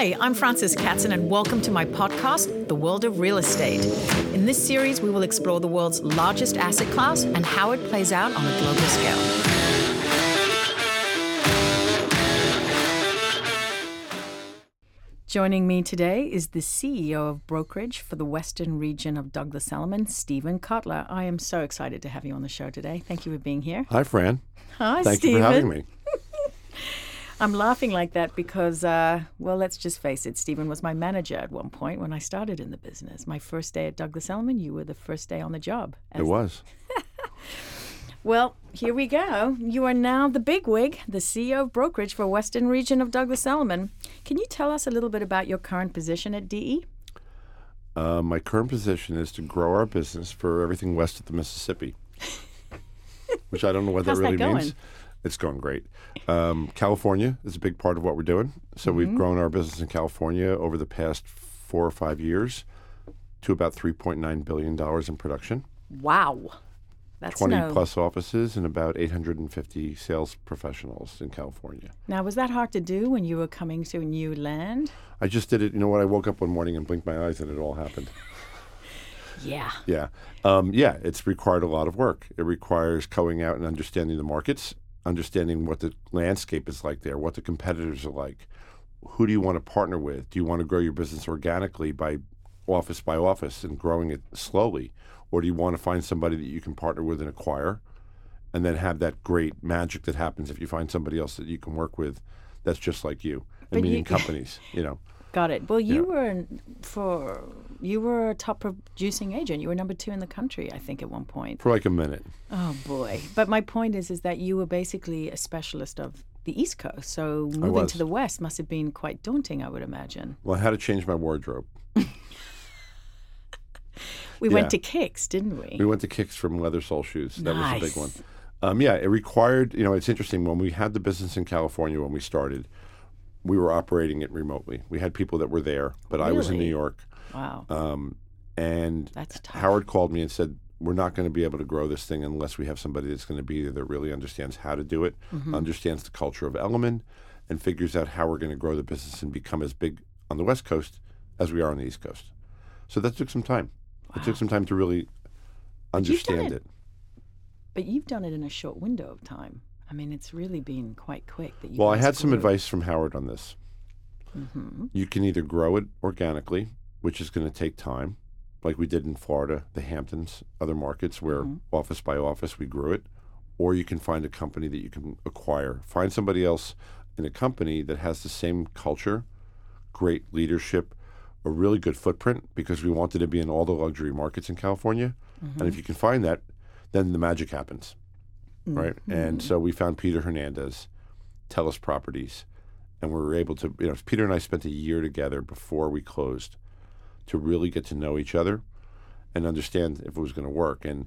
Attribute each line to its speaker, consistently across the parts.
Speaker 1: Hi, I'm Frances Katzen, and welcome to my podcast, The World of Real Estate. In this series, we will explore the world's largest asset class and how it plays out on a global scale. Joining me today is the CEO of brokerage for the Western region of Douglas Elliman, Stephen Kotler. I am so excited to have you on the show today. Thank you for being here.
Speaker 2: Hi, Fran.
Speaker 1: Hi,
Speaker 2: Thank
Speaker 1: Stephen.
Speaker 2: you for having me.
Speaker 1: I'm laughing like that because, uh, well, let's just face it, Stephen was my manager at one point when I started in the business. My first day at Douglas Elliman, you were the first day on the job.
Speaker 2: It was.
Speaker 1: Well, here we go. You are now the bigwig, the CEO of brokerage for Western Region of Douglas Elliman. Can you tell us a little bit about your current position at? DE?
Speaker 2: Uh, my current position is to grow our business for everything west of the Mississippi, which I don't know what that
Speaker 1: that
Speaker 2: really
Speaker 1: going?
Speaker 2: means. It's going great. Um, California is a big part of what we're doing. So
Speaker 1: Mm-hmm.
Speaker 2: we've grown our business in California over the past four or five years to about $3.9 billion in production,
Speaker 1: Wow. That's
Speaker 2: 20
Speaker 1: no.
Speaker 2: plus offices, and about 850 sales professionals in California.
Speaker 1: Now, was that hard to do when you were coming to a new land?
Speaker 2: I just did it. You know what? I woke up one morning and blinked my eyes, and it all happened.
Speaker 1: Yeah.
Speaker 2: Yeah. Um, yeah, it's required a lot of work. It requires going out and understanding the markets, understanding what the landscape is like there, what the competitors are like. Who do you want to partner with? Do you want to grow your business organically by office by office and growing it slowly? Or do you want to find somebody that you can partner with and acquire and then have that great magic that happens if you find somebody else that you can work with that's just like you
Speaker 1: But
Speaker 2: and
Speaker 1: you-
Speaker 2: meeting companies, you know?
Speaker 1: Got it. Well, you were in- for you were a top producing agent. You were number two in the country, I think, at one point.
Speaker 2: For like a minute.
Speaker 1: Oh boy! But my point is, is that you were basically a specialist of the East Coast. So moving to the West must have been quite daunting, I would imagine.
Speaker 2: Well, I had to change my wardrobe.
Speaker 1: We
Speaker 2: Yeah.
Speaker 1: went to Kicks, didn't we?
Speaker 2: We went to Kicks from leather sole shoes. That was a
Speaker 1: Nice.
Speaker 2: big one. Um, yeah, it required, you know, it's interesting. When we had the business in California when we started, we were operating it remotely. We had people that were there, but I was in New York.
Speaker 1: Wow,
Speaker 2: Um, and
Speaker 1: that's tough.
Speaker 2: Howard called me and said, We're not going to be able to grow this thing unless we have somebody that's going to be there that really understands how to do it,
Speaker 1: Mm-hmm.
Speaker 2: understands the culture of Elliman, and figures out how we're going to grow the business and become as big on the West Coast as we are on the East Coast. So that took some time. It took some time to really understand
Speaker 1: it
Speaker 2: it.
Speaker 1: But you've done it in a short window of time. I mean, it's really been quite quick. That you
Speaker 2: Well, I had some advice from Howard on this.
Speaker 1: Mm-hmm.
Speaker 2: You can either grow it organically, which is going to take time, like we did in Florida, the Hamptons, other markets where
Speaker 1: Mhm.
Speaker 2: office by office we grew it, or you can find a company that you can acquire. Find somebody else in a company that has the same culture, great leadership, a really good footprint because we wanted to be in all the luxury markets in California. And if you can find that, then the magic happens. Right. And so we found Peter Hernandez, Teles Properties, and we were able to, you know, Peter and I spent a year together before we closed to really get to know each other and understand if it was going to work. And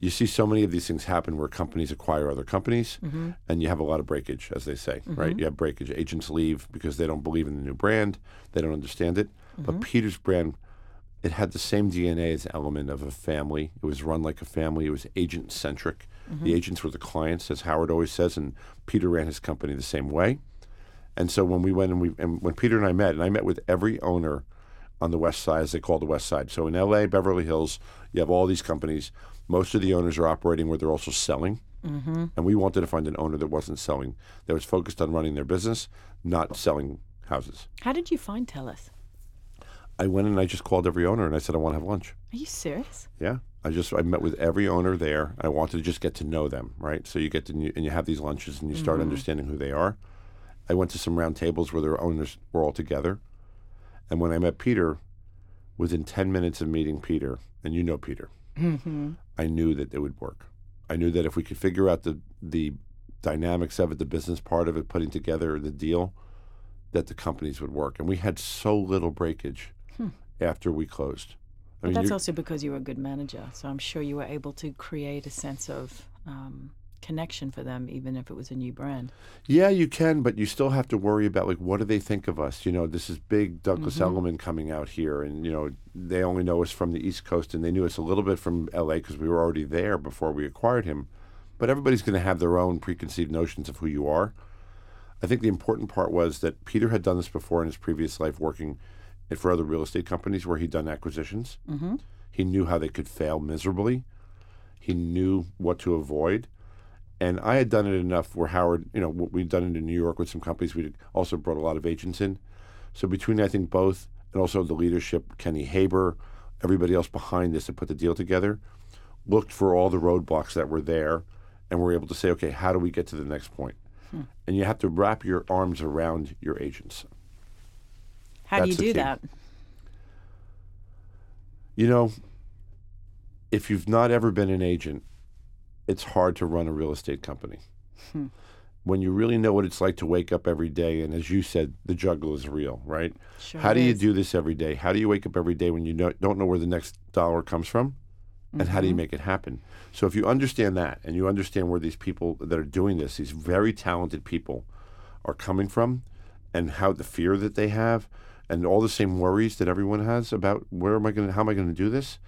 Speaker 2: you see so many of these things happen where companies acquire other companies
Speaker 1: Mm-hmm.
Speaker 2: and you have a lot of breakage, as they say, right? Mm-hmm. You have breakage. Agents leave because they don't believe in the new brand, they don't understand it. But mm-hmm. Peter's brand, it had the same DNA as Elliman of a family. It was run like a family. It was agent centric. The mm-hmm. agents were the clients, as Howard always says, and Peter ran his company the same way. And so when we went and we and when Peter and I met, and I met with every owner on the west side, as they call the west side. So in LA, Beverly Hills, you have all these companies. Most of the owners are operating where they're also selling. Mm-hmm. And we wanted to find an owner that wasn't selling, that was focused on running their business, not selling houses.
Speaker 1: How did you find Teles?
Speaker 2: I went and I just called every owner and I said, I want to have lunch.
Speaker 1: Are you serious?
Speaker 2: Yeah. I just I met with every owner there. I wanted to just get to know them, right? So you get to and you have these lunches and you start understanding who they are. I went to some round tables where their owners were all together. And when I met Peter, within 10 minutes of meeting Peter, and you know Peter,
Speaker 1: Mm-hmm.
Speaker 2: I knew that it would work. I knew that if we could figure out the the dynamics of it, the business part of it, putting together the deal, that the companies would work. And we had so little breakage after we closed. I
Speaker 1: But that's also because you were a good manager. So I'm sure you were able to create a sense of um, connection for them, even if it was a new brand.
Speaker 2: Yeah, you can, but you still have to worry about like what do they think of us? You know, this is big Douglas Elliman coming out here, and you know they only know us from the East Coast, and they knew us a little bit from L.A. because we were already there before we acquired him. But everybody's going to have their own preconceived notions of who you are. I think the important part was that Peter had done this before in his previous life, working for other real estate companies where he'd done acquisitions.
Speaker 1: Mm-hmm.
Speaker 2: He knew how they could fail miserably. He knew what to avoid. And I had done it enough where Howard, you know, what we'd done it in New York with some companies. We'd also brought a lot of agents in. So between, I think, both and also the leadership, Kenny Haber, everybody else behind this that put the deal together, looked for all the roadblocks that were there and were able to say, okay, how do we get to the next point?
Speaker 1: Hmm.
Speaker 2: And you have to wrap your arms around your agents.
Speaker 1: How do you do that?
Speaker 2: You know, if you've not ever been an agent, it's hard to run a real estate company.
Speaker 1: Hmm.
Speaker 2: When you really know what it's like to wake up every day, and as you said, the juggle is real, right?
Speaker 1: Sure
Speaker 2: How do you do this every day? How do you wake up every day when you don't don't know where the next dollar comes from? And how do
Speaker 1: Mm-hmm.
Speaker 2: you make it happen? So if you understand that and you understand where these people that are doing this, these very talented people, are coming from and how the fear that they have and all the same worries that everyone has about where am I going to how am I going to do this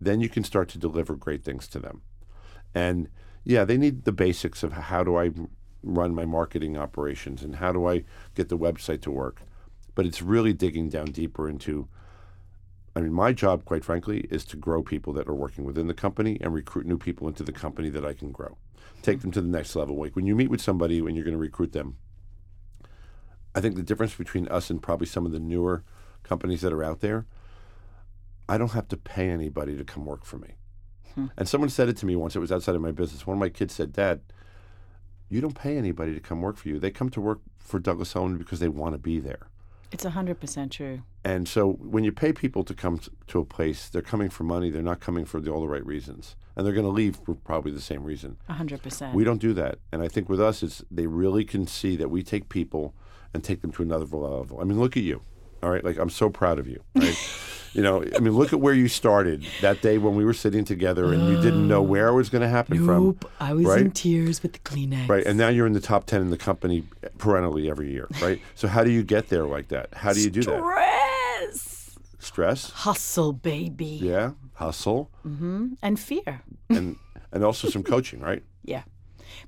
Speaker 2: then you can start to deliver great things to them and yeah they need the basics of how do I run my marketing operations and how do I get the website to work but it's really digging down deeper into I mean, my job, quite frankly, is to grow people that are working within the company and recruit new people into the company that I can grow. Take them to the next level. Like when you meet with somebody when you're going to recruit them, I think the difference between us and probably some of the newer companies that are out there, I don't have to pay anybody to come work for me. And someone said it to me once, it was outside of my business. One of my kids said, Dad, you don't pay anybody to come work for you. They come to work for Douglas Elliman because they want to be there.
Speaker 1: It's 100% true.
Speaker 2: And so when you pay people to come to a place, they're coming for money. They're not coming for the, all the right reasons. And they're going to leave for probably the same reason.
Speaker 1: 100%.
Speaker 2: We don't do that. And I think with us, it's they really can see that we take people and take them to another level. I mean, look at you. All right. Like, I'm so proud of you. Right. you know, I mean, look at where you started that day when we were sitting together and you didn't know where it was going to happen from.
Speaker 1: I was
Speaker 2: right?
Speaker 1: in tears with the Kleenex.
Speaker 2: Right, and now you're in the top ten in the company perennially every year, right? So how do you get there like that? How do you do that?
Speaker 1: Stress.
Speaker 2: Stress,
Speaker 1: Hustle, baby.
Speaker 2: yeah, hustle,
Speaker 1: And fear.
Speaker 2: and and also some coaching, right?
Speaker 1: Yeah.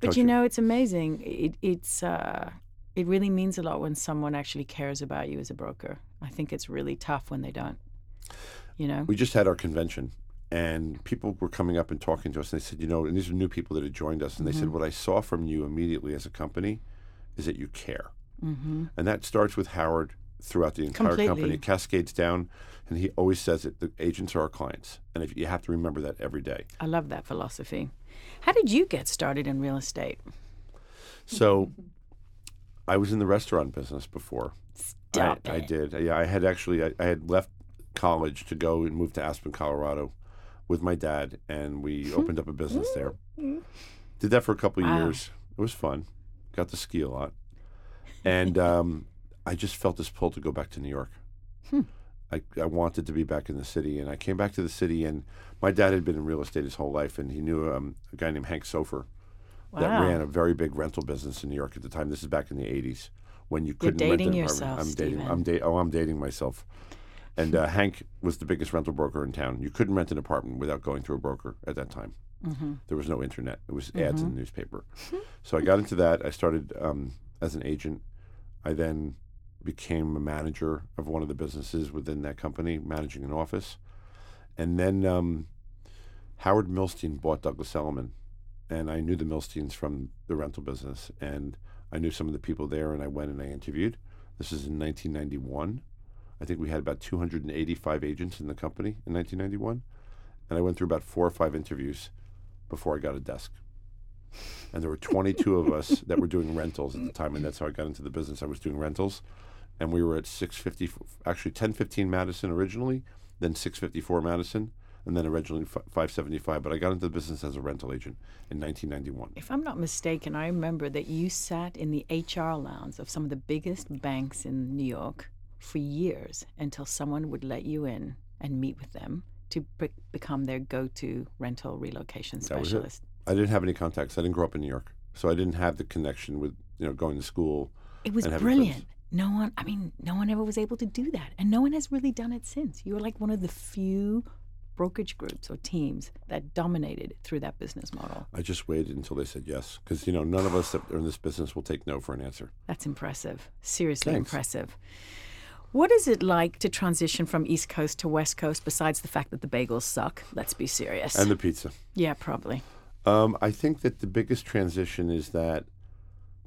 Speaker 1: But
Speaker 2: Coaching.
Speaker 1: you know, it's amazing. It, it's uh, it really means a lot when someone actually cares about you as a broker. I think it's really tough when they don't. You know.
Speaker 2: We just had our convention, and people were coming up and talking to us, and they said, you know, and these are new people that had joined us, and they
Speaker 1: Mm-hmm.
Speaker 2: said, what I saw from you immediately as a company is that you care,
Speaker 1: mm-hmm.
Speaker 2: and that starts with Howard throughout the entire company. It cascades down, and he always says it: the agents are our clients, and if you have to remember that every day.
Speaker 1: I love that philosophy. How did you get started in real estate?
Speaker 2: So I was in the restaurant business before.
Speaker 1: Stop
Speaker 2: I, I did. Yeah, I had actually I, I had left college to go and move to Aspen, Colorado with my dad and we opened up a business there. Did that for a couple of
Speaker 1: Wow.
Speaker 2: years. It was fun. Got to ski a lot. And um, I just felt this pull to go back to New York.
Speaker 1: Hmm.
Speaker 2: I, I wanted to be back in the city, and I came back to the city. And my dad had been in real estate his whole life, and he knew um, a guy named Hank Sofer that ran a very big rental business in New York at the time. This is back in the '80s when you couldn't
Speaker 1: dating
Speaker 2: rent an
Speaker 1: yourself,
Speaker 2: apartment. I'm dating. I'm da- Oh, I'm dating myself. And uh, Hank was the biggest rental broker in town. You couldn't rent an apartment without going through a broker at that time.
Speaker 1: Mm-hmm.
Speaker 2: There was no internet. It was ads in the newspaper. so I got into that. I started um, as an agent. I then became a manager of one of the businesses within that company, managing an office. And then um, Howard Milstein bought Douglas Elliman, and I knew the Milsteins from the rental business, and I knew some of the people there, and I went and I interviewed. This is in 1991. I think we had about 285 agents in the company in 1991, and I went through about four or five interviews before I got a desk. And there were 22 of us that were doing rentals at the time, and that's how I got into the business. I was doing rentals, and we were at 650, actually 1015 Madison originally, then 654 Madison, and then originally fi- 575. But I got into the business as a rental agent in 1991.
Speaker 1: If I'm not mistaken, I remember that you sat in the HR lounge of some of the biggest banks in New York for years until someone would let you in and meet with them to be- become their go-to rental relocation
Speaker 2: That was it.
Speaker 1: specialist.
Speaker 2: I didn't have any contacts. I didn't grow up in New York, so I didn't have the connection with you know going to school.
Speaker 1: It was
Speaker 2: having friends.
Speaker 1: brilliant. No one, I mean, no one ever was able to do that. And no one has really done it since. You were like one of the few brokerage groups or teams that dominated through that business model.
Speaker 2: I just waited until they said yes, because you know none of us that are in this business will take no for an answer.
Speaker 1: That's impressive. Seriously
Speaker 2: Thanks.
Speaker 1: impressive. What is it like to transition from East Coast to West Coast? Besides the fact that the bagels suck, let's be serious.
Speaker 2: And the pizza.
Speaker 1: yeah, probably.
Speaker 2: Um, I think that the biggest transition is that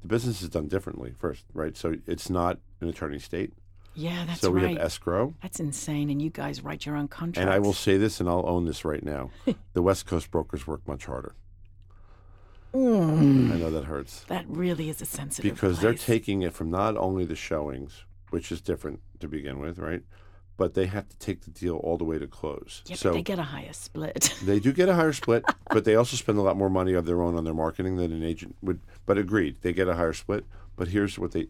Speaker 2: the business is done differently first, right? So it's not an attorney state.
Speaker 1: Yeah, that's
Speaker 2: so we
Speaker 1: right.
Speaker 2: have escrow.
Speaker 1: That's insane. And you guys write your own contracts.
Speaker 2: And I will say this, and I'll own this right now: the West Coast brokers work much harder.
Speaker 1: Mm.
Speaker 2: I know that hurts
Speaker 1: That really is a sensitive
Speaker 2: because they're taking it from not only the showings, which is different to begin with, right? But they have to take the deal all the way to close.
Speaker 1: Yeah,
Speaker 2: so
Speaker 1: but they get a higher split.
Speaker 2: They do get a higher split, but they also spend a lot more money of their own on their marketing than an agent would. But agreed, they get a higher split. But here's what they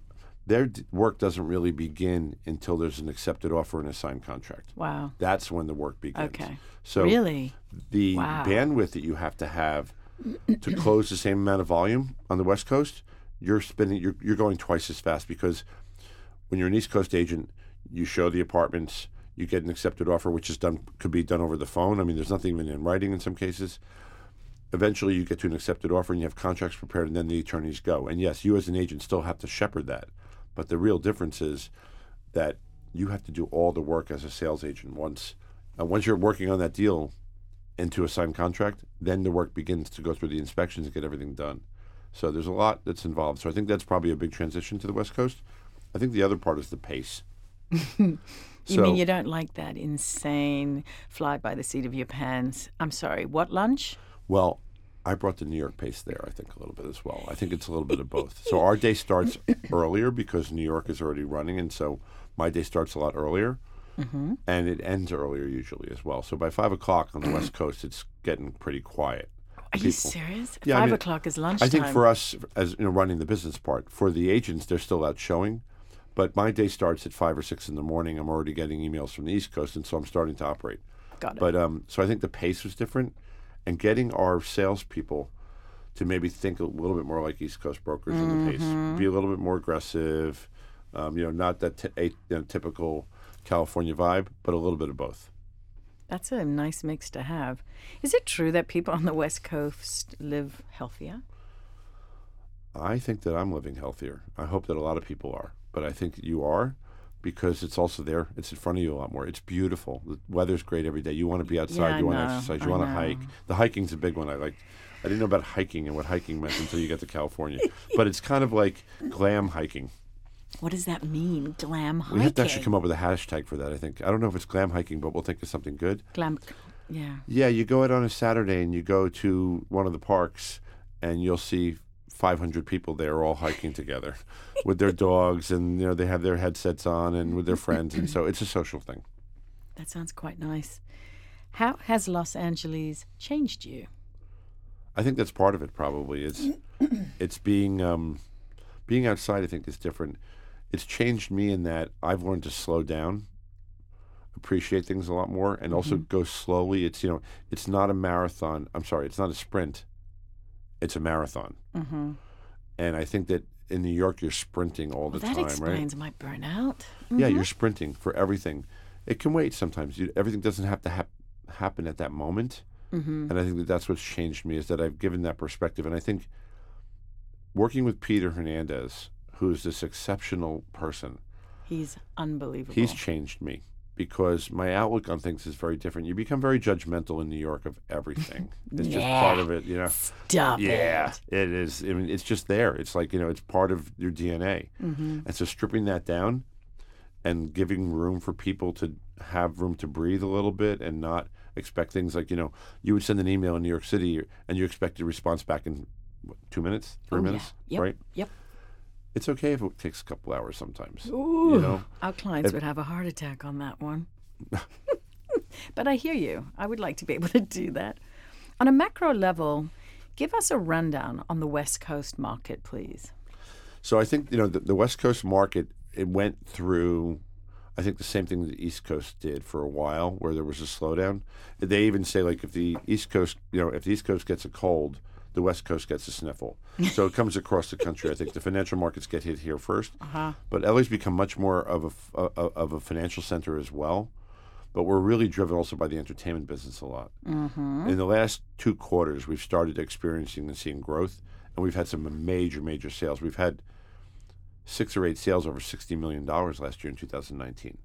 Speaker 2: their d- work doesn't really begin until there's an accepted offer and a signed contract.
Speaker 1: wow.
Speaker 2: That's when the work begins.
Speaker 1: Okay.
Speaker 2: So
Speaker 1: really?
Speaker 2: the
Speaker 1: Wow.
Speaker 2: bandwidth that you have to have to close the same amount of volume on the West Coast, you're spending you're, you're going twice as fast because when you're an East Coast agent, you show the apartments, you get an accepted offer, which is done could be done over the phone. I mean, there's nothing even in writing in some cases. Eventually, you get to an accepted offer, and you have contracts prepared, and then the attorneys go. And yes, you as an agent still have to shepherd that, but the real difference is that you have to do all the work as a sales agent once. And once you're working on that deal into a signed contract, then the work begins to go through the inspections and get everything done. So there's a lot that's involved. So I think that's probably a big transition to the West Coast. I think the other part is the pace.
Speaker 1: You
Speaker 2: So-
Speaker 1: mean you don't like that insane fly by the seat of your pants? I'm sorry, what lunch?
Speaker 2: Well, I brought the New York pace there, I think, a little bit as well. I think it's a little bit of both. So our day starts earlier because New York is already running, and so my day starts a lot earlier,
Speaker 1: Mm-hmm.
Speaker 2: and it ends earlier usually as well. So by five o'clock on the West Coast, it's getting pretty quiet.
Speaker 1: Are you serious?
Speaker 2: Yeah, I
Speaker 1: Five
Speaker 2: mean,
Speaker 1: o'clock is lunchtime.
Speaker 2: I think for us, as you know, running the business part, for the agents, they're still out showing. But my day starts at five or six in the morning. I'm already getting emails from the East Coast, and so I'm starting to operate.
Speaker 1: Got it.
Speaker 2: But um, so I think the pace was different, and getting our salespeople to maybe think a little bit more like East Coast brokers in the pace, be a little bit more aggressive. Um, you know, not that t- a, you know, typical California vibe, but a little bit of both.
Speaker 1: That's a nice mix to have. Is it true that people on the West Coast live healthier?
Speaker 2: I think that I'm living healthier. I hope that a lot of people are, but I think you are because it's also there. It's in front of you a lot more. It's beautiful. The weather's great every day. You want to be outside.
Speaker 1: Yeah,
Speaker 2: you want to exercise.
Speaker 1: I
Speaker 2: You want to hike. The hiking's a big one. I like. I didn't know about hiking and what hiking meant until you got to California. but it's kind of like glam hiking.
Speaker 1: What does that mean? Glam hiking.
Speaker 2: We have to actually come up with a hashtag for that. I think I don't know if it's glam hiking, but we'll think of something good.
Speaker 1: Glam. Yeah.
Speaker 2: Yeah, you go out on a Saturday and you go to one of the parks, and you'll see 500 people there are all hiking together with their dogs, and you know they have their headsets on and with their friends, and so it's a social thing.
Speaker 1: That sounds quite nice. How has Los Angeles changed you?
Speaker 2: I think that's part of it. Probably it's it's being um, being outside. I think is different. It's changed me in that I've learned to slow down, appreciate things a lot more, and also go slowly. It's you know it's not a marathon. I'm sorry, it's not a sprint. It's a marathon.
Speaker 1: Mm-hmm.
Speaker 2: And I think that in New York, you're sprinting all the
Speaker 1: Well, that
Speaker 2: time, right?
Speaker 1: explains my burnout.
Speaker 2: Yeah, you're sprinting for everything. It can wait sometimes. You, everything doesn't have to hap- happen at that moment.
Speaker 1: Mm-hmm.
Speaker 2: And I think that that's what's changed me is that I've given that perspective. And I think working with Peter Hernandez, who's this exceptional person,
Speaker 1: He's unbelievable.
Speaker 2: he's changed me because my outlook on things is very different. You become very judgmental in New York of everything. It's just part of it, you know.
Speaker 1: Stop
Speaker 2: Yeah,
Speaker 1: it.
Speaker 2: it is. I mean, it's just there. It's like you know, it's part of your DNA.
Speaker 1: Mm-hmm.
Speaker 2: And so stripping that down and giving room for people to have room to breathe a little bit and not expect things like you know, you would send an email in New York City and you expect a response back in what, two minutes, three
Speaker 1: Oh, yeah.
Speaker 2: minutes,
Speaker 1: Yep.
Speaker 2: right?
Speaker 1: Yep.
Speaker 2: It's okay if it takes a couple hours sometimes.
Speaker 1: Ooh,
Speaker 2: You know,
Speaker 1: our clients would have a heart attack on that one. but I hear you. I would like to be able to do that. On a macro level, give us a rundown on the West Coast market, please.
Speaker 2: So I think you know the, the West Coast market it went through. I think the same thing the East Coast did for a while, where there was a slowdown. They even say like if the East Coast, you know, if the East Coast gets a cold, the West Coast gets a sniffle. So it comes across the country. I think the financial markets get hit here 1st
Speaker 1: Uh-huh.
Speaker 2: but LA's become much more of a a- of a financial center as well. but we're really driven also by the entertainment business a lot.
Speaker 1: Mm-hmm.
Speaker 2: In the last two quarters, we've started experiencing and seeing growth, and we've had some major, major sales. We've had six or eight sales over $60 million last year in 2019.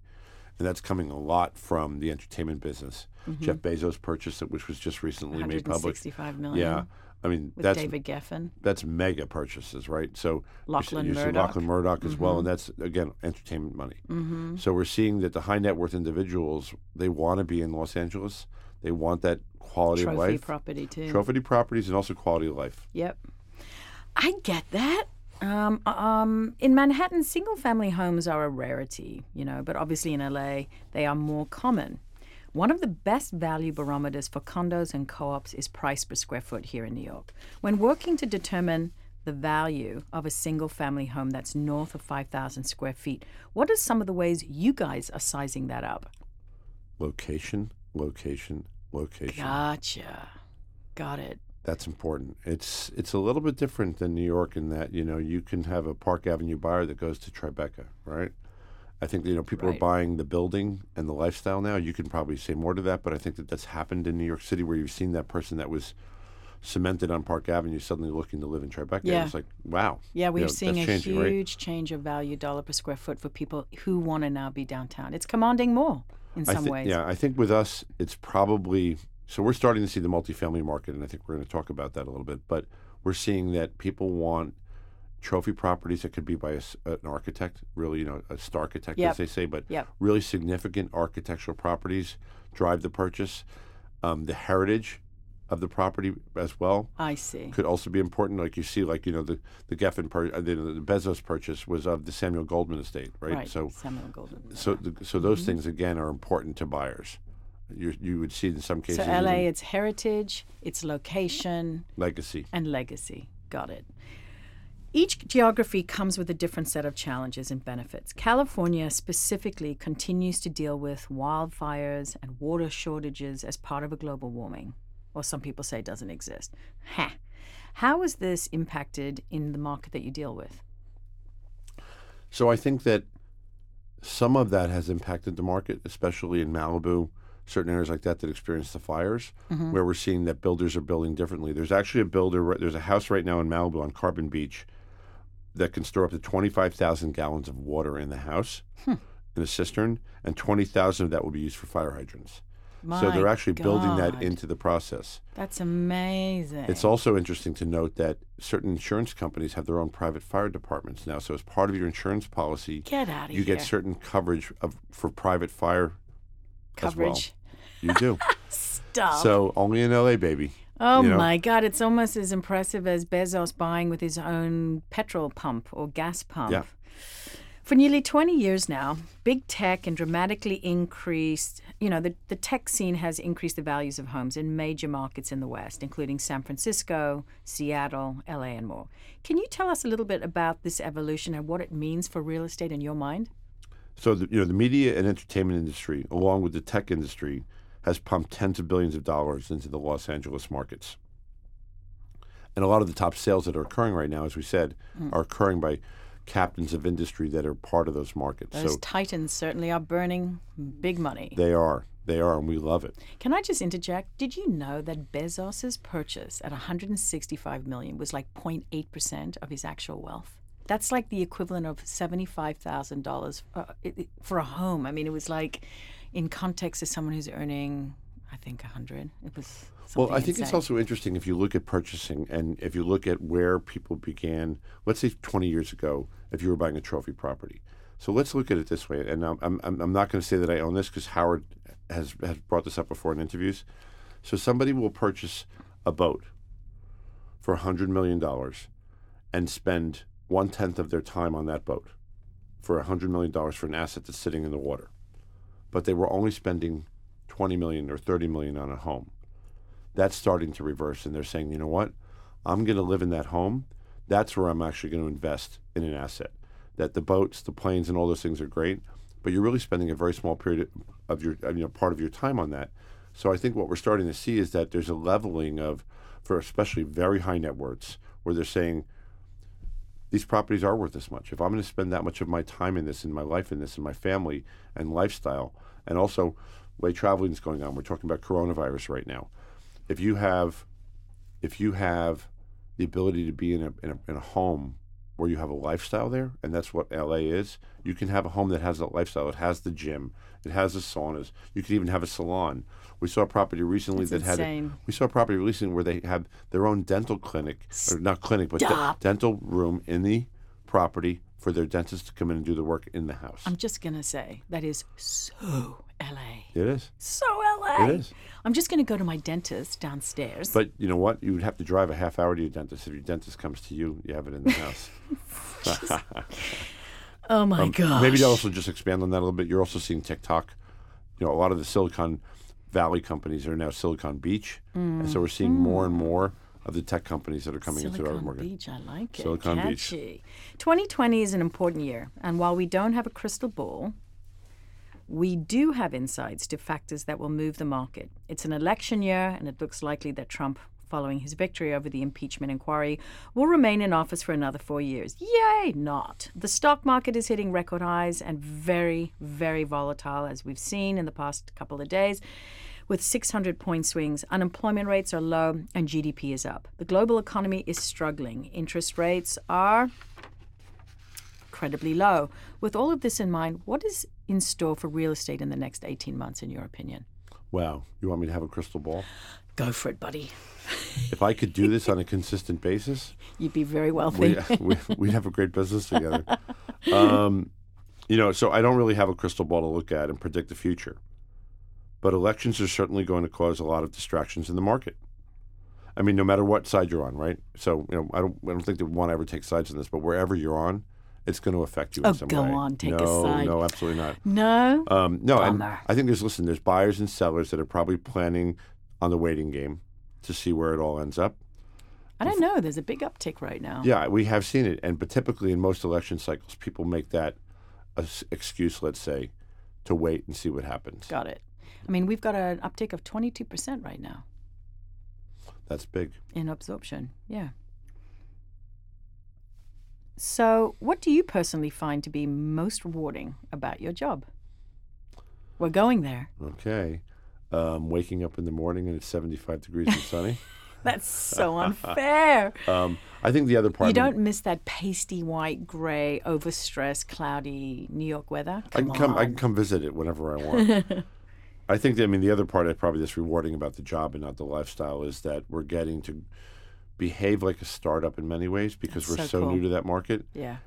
Speaker 2: And that's coming a lot from the entertainment business.
Speaker 1: Mm-hmm.
Speaker 2: Jeff Bezos purchased it, which was just recently made public.
Speaker 1: 165 million.
Speaker 2: Yeah. I mean,
Speaker 1: With
Speaker 2: that's
Speaker 1: David Geffen.
Speaker 2: that's mega purchases, right? So you see-
Speaker 1: Lachlan
Speaker 2: you see
Speaker 1: Murdoch.
Speaker 2: Lachlan Murdoch as well, and that's again entertainment money.
Speaker 1: Mm-hmm.
Speaker 2: So we're seeing that the high net worth individuals they want to be in Los Angeles. They want that quality
Speaker 1: Trophy
Speaker 2: of life, Trophy
Speaker 1: property too.
Speaker 2: trophy properties, and also quality of life.
Speaker 1: Yep. I get that. Um, um, in Manhattan, single family homes are a rarity, you know, but obviously in LA, they are more common. One of the best value barometers for condos and co ops is price per square foot here in New York. When working to determine the value of a single family home that's north of 5,000 square feet, what are some of the ways you guys are sizing that up?
Speaker 2: Location, location, location.
Speaker 1: Gotcha. Got it.
Speaker 2: That's important. It's it's a little bit different than New York in that you know you can have a Park Avenue buyer that goes to Tribeca, right? I think you know people
Speaker 1: Right.
Speaker 2: are buying the building and the lifestyle now. You can probably say more to that, but I think that that's happened in New York City where you've seen that person that was cemented on Park Avenue suddenly looking to live in Tribeca.
Speaker 1: Yeah.
Speaker 2: It's like wow.
Speaker 1: Yeah, we're
Speaker 2: know,
Speaker 1: seeing a
Speaker 2: changing, right?
Speaker 1: huge change of value dollar per square foot for people who want to now be downtown. It's commanding more in some
Speaker 2: thi-
Speaker 1: ways.
Speaker 2: Yeah, I think with us, it's probably so we're starting to see the multifamily market, and I think we're going to talk about that a little bit. But we're seeing that people want trophy properties that could be by a an architect, really, you know, a star architect,
Speaker 1: Yep.
Speaker 2: as they say, but
Speaker 1: Yep.
Speaker 2: really significant architectural properties drive the purchase. Um, the heritage of the property as well
Speaker 1: I see.
Speaker 2: could also be important. Like you see, like you know, the the Geffen, pur- uh, the, the Bezos purchase was of the Samuel Goldman estate, right?
Speaker 1: Right.
Speaker 2: So
Speaker 1: Samuel Golden.
Speaker 2: so, the, so those things again are important to buyers. You you would see in some cases
Speaker 1: So LA,
Speaker 2: even
Speaker 1: it's heritage, it's location,
Speaker 2: legacy.
Speaker 1: and legacy. Got it. Each geography comes with a different set of challenges and benefits. California specifically continues to deal with wildfires and water shortages as part of a global warming, or some people say it doesn't exist. Ha. How is this impacted in the market that you deal with?
Speaker 2: So I think that some of that has impacted the market, especially in Malibu, certain areas like that that experience the fires, mm-hmm. where we're seeing that builders are building differently. There's actually a builder. There's a house right now in Malibu on Carbon Beach that can store up to 25,000 gallons of water in the house hmm. in a cistern, and 20,000 of that will be used for fire hydrants. My so they're actually building that into the process.
Speaker 1: That's amazing.
Speaker 2: It's also interesting to note that certain insurance companies have their own private fire departments now. So as part of your insurance policy,
Speaker 1: Get out of
Speaker 2: you
Speaker 1: here.
Speaker 2: get certain coverage of for private fire as well.
Speaker 1: coverage.
Speaker 2: You do.
Speaker 1: Stop.
Speaker 2: so only in LA, baby.
Speaker 1: Oh
Speaker 2: you know?
Speaker 1: my God, it's almost as impressive as Bezos buying with his own petrol pump or gas pump.
Speaker 2: Yeah.
Speaker 1: For nearly 20 years now, big tech and dramatically increased, you know, the, the tech scene has increased the values of homes in major markets in the West, including San Francisco, Seattle, LA, and more. Can you tell us a little bit about this evolution and what it means for real estate in your mind?
Speaker 2: So the, you know the media and entertainment industry, along with the tech industry, has pumped tens of billions of dollars into the Los Angeles markets. And a lot of the top sales that are occurring right now, as we said,
Speaker 1: Mm.
Speaker 2: are occurring by captains of industry that are part of those markets.
Speaker 1: Those
Speaker 2: so
Speaker 1: titans certainly are burning big money.
Speaker 2: they are, they are, and we love it.
Speaker 1: Can I just interject? Did you know that Bezos's purchase at 165 million was like 0.8% of his actual wealth? That's like the equivalent of $75,000 uh, for a home. I mean, it was like in context of someone who's earning, I think, 100. It was
Speaker 2: Well, I think it's also interesting if you look at purchasing and if you look at where people began, let's say 20 years ago, if you were buying a trophy property. So let's look at it this way. And I'm, I'm, I'm I'm not going to say that I own this because Howard has, has brought this up before in interviews. So somebody will purchase a boat for $100 million and spend one tenth of their time on that boat for $100 million for an asset that's sitting in the water. But they were only spending 20 million or 30 million on a home. That's starting to reverse and they're saying you know what? I'm going to live in that home. That's where i'm actually going to invest in an asset. That the boats the planes and all those things are great but you're really spending a very small period of your you know part of your time on that. So i think what we're starting to see is that there's a leveling of for especially very high net worths where they're saying these properties are worth this much if i'm going to spend that much of my time in this in my life in this in my family and lifestyle and also way traveling is going on. We're talking about coronavirus right now. If you have, if you have the ability to be in a, in a, in a home where you have a lifestyle there, and that's what LA is, you can have a home that has that lifestyle. It has the gym, it has the saunas. You could even have a salon. We saw a property recently
Speaker 1: That's
Speaker 2: that had.
Speaker 1: insane.
Speaker 2: We saw a property recently where they had their own dental clinic, or not clinic, but de- dental room in the property for their dentist to come in and do the work in the house.
Speaker 1: I'm just gonna say that is so LA.
Speaker 2: it is.
Speaker 1: So LA.
Speaker 2: It is.
Speaker 1: I'm just gonna go to my dentist downstairs.
Speaker 2: But you know what? You would have to drive a half hour to your dentist. If your dentist comes to you, you have it in the house.
Speaker 1: oh my god.
Speaker 2: Um, Maybe to also just expand on that a little bit. You're also seeing TikTok. You know, a lot of the Silicon Valley companies that are now Silicon Beach, and so we're seeing more and mm-hmm. more of the tech companies that are coming into our
Speaker 1: Silicon
Speaker 2: market.
Speaker 1: Beach, I like it.
Speaker 2: Silicon Beach.
Speaker 1: Catchy. 2020 is an important year, and while we don't have a crystal ball, we do have insights to factors that will move the market. It's an election year, and it looks likely that Trump, following his victory over the impeachment inquiry, will remain in office for another four years. Yay, not. The stock market is hitting record highs and very, very volatile, as we've seen in the past couple of days. With 600 point swings, unemployment rates are low and GDP is up. The global economy is struggling. Interest rates are incredibly low. With all of this in mind, what is in store for real estate in the next 18 months, in your opinion?
Speaker 2: Wow. You want me to have a crystal ball?
Speaker 1: Go for it, buddy.
Speaker 2: If I could do this on a consistent basis,
Speaker 1: You'd be very wealthy.
Speaker 2: we, we'd have a great business together. Um, you know, so I don't really have a crystal ball to look at and predict the future. But elections are certainly going to cause a lot of distractions in the market. I mean, no matter what side you're on, right? So, you know, I don't, I don't think that we want to ever take sides in this, but wherever you're on, it's going to affect you
Speaker 1: Oh,
Speaker 2: in some
Speaker 1: go
Speaker 2: way.
Speaker 1: on, take a
Speaker 2: no,
Speaker 1: side.
Speaker 2: No, absolutely not.
Speaker 1: no?
Speaker 2: Um, no, and I think there's listen. There's buyers and sellers that are probably planning on the waiting game to see where it all ends up.
Speaker 1: I don't know. There's a big uptick right now.
Speaker 2: Yeah, we have seen it, and but typically in most election cycles, people make that a s excuse, let's say, to wait and see what happens.
Speaker 1: Got it. I mean, we've got an uptick of 22% right now
Speaker 2: That's big.
Speaker 1: in absorption. Yeah. So, what do you personally find to be most rewarding about your job? We're going there.
Speaker 2: Okay, um, waking up in the morning and it's 75 degrees and sunny.
Speaker 1: That's so unfair.
Speaker 2: Um, I think the other part.
Speaker 1: You don't miss that pasty white, gray, overstressed, cloudy New York weather.
Speaker 2: I can come. I can come visit it whenever I want. I think that I mean the other part that probably that's rewarding about the job and not the lifestyle is that we're getting to behave like a startup in many ways because
Speaker 1: That's
Speaker 2: we're
Speaker 1: so
Speaker 2: so
Speaker 1: cool.
Speaker 2: new to that market.
Speaker 1: yeah.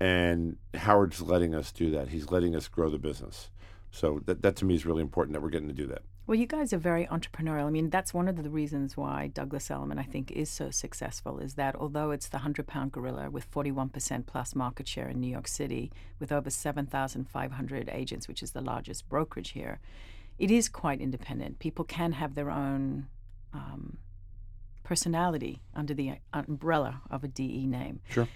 Speaker 2: and Howard's letting us do that. He's letting us grow the business. So that, that to me is really important that we're getting to do that.
Speaker 1: Well, you guys are very entrepreneurial. I mean, that's one of the reasons why Douglas Elliman, I think, is so successful. Is that although it's the hundred-pound gorilla with forty-one percent plus market share in New York City, with over seven thousand five hundred agents, which is the largest brokerage here, it is quite independent. People can have their own um, personality under the umbrella of a DE name.
Speaker 2: Sure.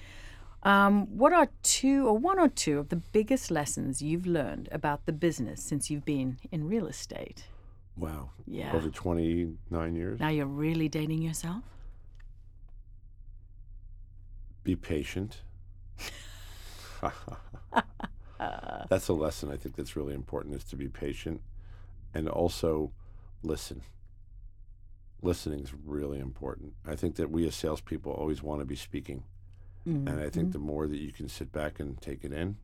Speaker 1: Um, what are two or one or two of the biggest lessons you've learned about the business since you've been in real estate?
Speaker 2: Wow.
Speaker 1: Yeah.
Speaker 2: Over 29 years.
Speaker 1: Now you're really dating yourself?
Speaker 2: Be patient. that's a lesson I think that's really important is to be patient and also listen. Listening is really important. I think that we as salespeople always want to be speaking. And I think mm-hmm. the more that you can sit back and take it in,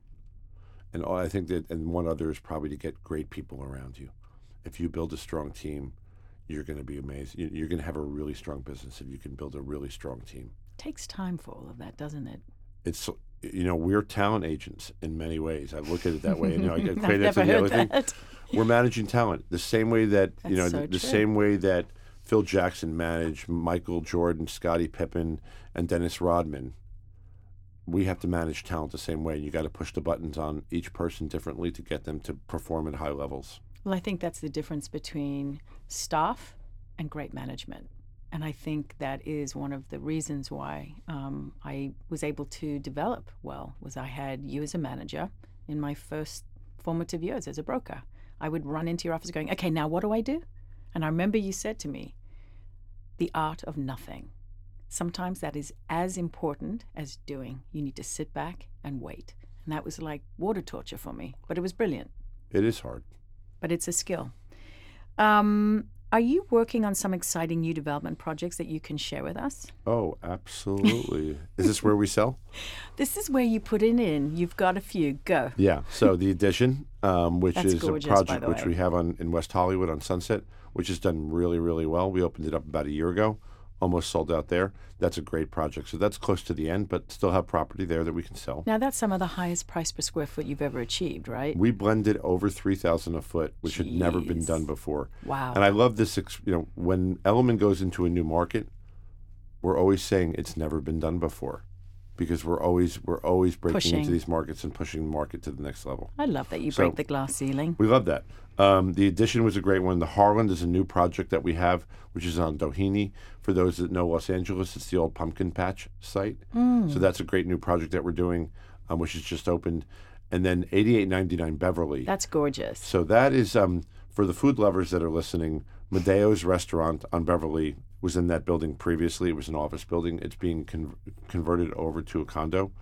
Speaker 2: and all, I think that, and one other is probably to get great people around you. If you build a strong team, you're going to be amazed. You- You're going to have a really strong business if you can build a really strong team.
Speaker 1: It takes time for all of that, doesn't it?
Speaker 2: It's you know we're talent agents in many ways. I look at it that way. And, you know, I
Speaker 1: I've
Speaker 2: equate that to the other
Speaker 1: heard
Speaker 2: thing. We're managing talent the same way that you know
Speaker 1: so
Speaker 2: the, the same way that Phil Jackson managed Michael Jordan, Scottie Pippen, and Dennis Rodman. We have to manage talent the same way. You got to push the buttons on each person differently to get them to perform at high levels.
Speaker 1: Well, I think that's the difference between staff and great management. And I think that is one of the reasons why um, I was able to develop well was I had you as a manager in my first formative years as a broker. I would run into your office going, okay, now what do I do? And I remember you said to me, the art of nothing. Sometimes that is as important as doing. You need to sit back and wait. And that was like water torture for me, but it was brilliant
Speaker 2: It is hard.
Speaker 1: But it's a skill. Um, are you working on some exciting new development projects that you can share with us?
Speaker 2: Oh, absolutely. is this where we sell?
Speaker 1: This is where you put it in. You've got a few. Go.
Speaker 2: Yeah. So the Edition, um, which
Speaker 1: That's
Speaker 2: is
Speaker 1: gorgeous,
Speaker 2: a project which we have on in West Hollywood on Sunset, which has done really, really well. We opened it up about a year ago, almost sold out there. That's a great project. So that's close to the end, but still have property there that we can sell.
Speaker 1: Now, that's some of the highest price per square foot you've ever achieved, right?
Speaker 2: We blended over three thousand a foot, which had never been done before.
Speaker 1: Wow.
Speaker 2: And I love this. You know, when Elliman goes into a new market, we're always saying it's never been done before, because we're always we're always breaking
Speaker 1: Pushing.
Speaker 2: into these markets and pushing the market to the next level.
Speaker 1: I love that you
Speaker 2: So-
Speaker 1: break the glass ceiling.
Speaker 2: We love that. Um, the Edition was a great one. The Harland is a new project that we have, which is on Doheny. For those that know Los Angeles, it's the old pumpkin patch site. So that's a great new project that we're doing, um, which has just opened. And then 8899 Beverly.
Speaker 1: That's gorgeous.
Speaker 2: So that is um, for the food lovers that are listening. Madeo's restaurant on Beverly was in that building previously. It was an office building. It's being con- converted over to a condo,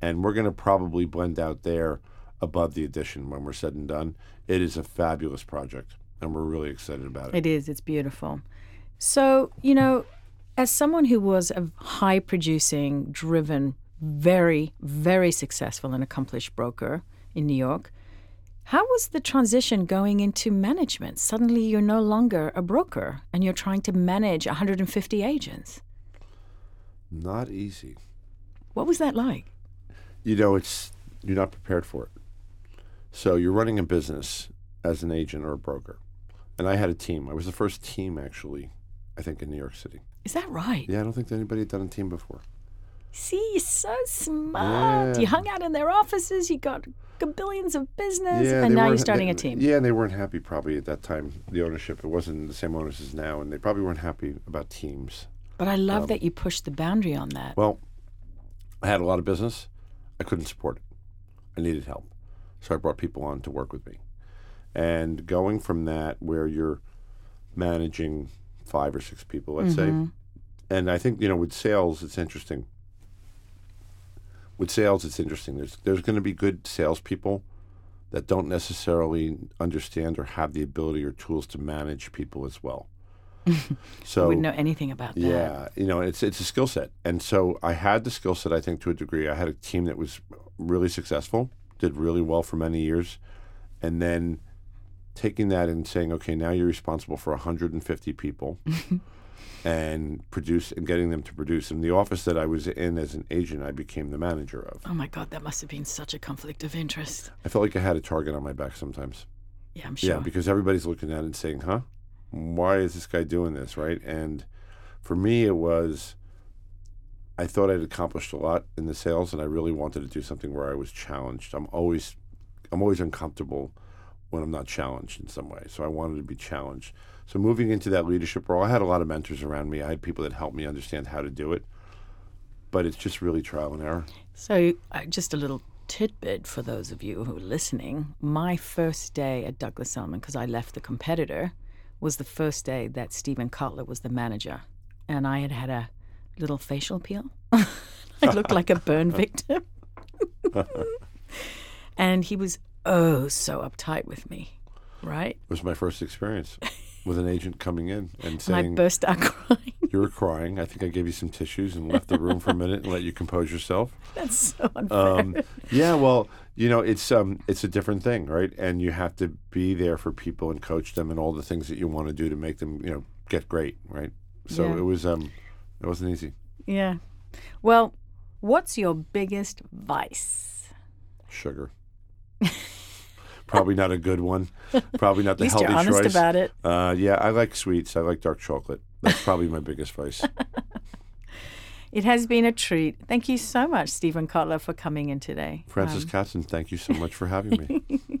Speaker 2: and we're going to probably blend out there above the Edition when we're said and done. It is a fabulous project, and we're really excited about it.
Speaker 1: It is. It's beautiful. So, you know, as someone who was a high producing, driven, very, very successful and accomplished broker in New York, how was the transition going into management? Suddenly you're no longer a broker and you're trying to manage 150 agents.
Speaker 2: Not easy.
Speaker 1: What was that like?
Speaker 2: You know, it's you're not prepared for it. So you're running a business as an agent or a broker, and I had a team. I was the first team actually, I think, in New York City.
Speaker 1: Is that right?
Speaker 2: Yeah, I don't think anybody had done a team before.
Speaker 1: See, you're so smart.
Speaker 2: Yeah.
Speaker 1: You hung out in their offices, you got billions of business,
Speaker 2: Yeah,
Speaker 1: and now you're starting
Speaker 2: they-
Speaker 1: a team.
Speaker 2: Yeah, and they weren't happy probably at that time. The ownership it wasn't the same owners as now, and they probably weren't happy about teams.
Speaker 1: But I love
Speaker 2: Um,
Speaker 1: that you pushed the boundary on that.
Speaker 2: Well, I had a lot of business. I couldn't support it. I needed help, so I brought people on to work with me. And going from that, where you're managing five or six people, let's say, and I think you know with sales, it's interesting. With sales, it's interesting. There's there's going to be good salespeople that don't necessarily understand or have the ability or tools to manage people as well.
Speaker 1: I
Speaker 2: so
Speaker 1: wouldn't know anything about that.
Speaker 2: yeah, you know, it's it's a skill set, and so I had the skill set. I think to a degree, I had a team that was really successful, did really well for many years, and then taking that and saying, okay, now you're responsible for 150 people, and produce and getting them to produce. In the office that I was in as an agent, I became the manager of.
Speaker 1: Oh my God, that must have been such a conflict of interest.
Speaker 2: I felt like I had a target on my back sometimes.
Speaker 1: Yeah, I'm sure.
Speaker 2: Yeah, because everybody's looking at it and saying, "Huh, why is this guy doing this?" Right? And for me, it was I thought I'd accomplished a lot in the sales, and I really wanted to do something where I was challenged. I'm always, I'm always uncomfortable when I'm not challenged in some way. So I wanted to be challenged. So moving into that leadership role, I had a lot of mentors around me. I had people that helped me understand how to do it. But it's just really trial and error.
Speaker 1: So, uh, just a little tidbit for those of you who are listening. My first day at Douglas Elliman, because I left the competitor, was the first day that Stephen Kotler was the manager. And I had had a little facial peel. I looked like a burn victim. and he was oh so uptight with me, right?
Speaker 2: It was my first experience with an agent coming in and
Speaker 1: And I burst out crying.
Speaker 2: You were crying. I think I gave you some tissues and left the room for a minute and let you compose yourself.
Speaker 1: That's so unfair.
Speaker 2: Um, yeah, well, you know, it's um, it's a different thing, right? And you have to be there for people and coach them and all the things that you want to do to make them, you know, get great, right? So
Speaker 1: Yeah.
Speaker 2: it was um, it wasn't easy.
Speaker 1: yeah. Well, what's your biggest vice?
Speaker 2: Sugar. Probably not a good one. Probably not the At
Speaker 1: least
Speaker 2: healthy
Speaker 1: you're honest
Speaker 2: choice.
Speaker 1: about it.
Speaker 2: Uh, yeah, I like sweets. I like dark chocolate. That's probably my biggest vice.
Speaker 1: It has been a treat. Thank you so much, Stephen Kotler, for coming in today.
Speaker 2: Frances
Speaker 1: Um,
Speaker 2: Katzen, thank you so much for having me.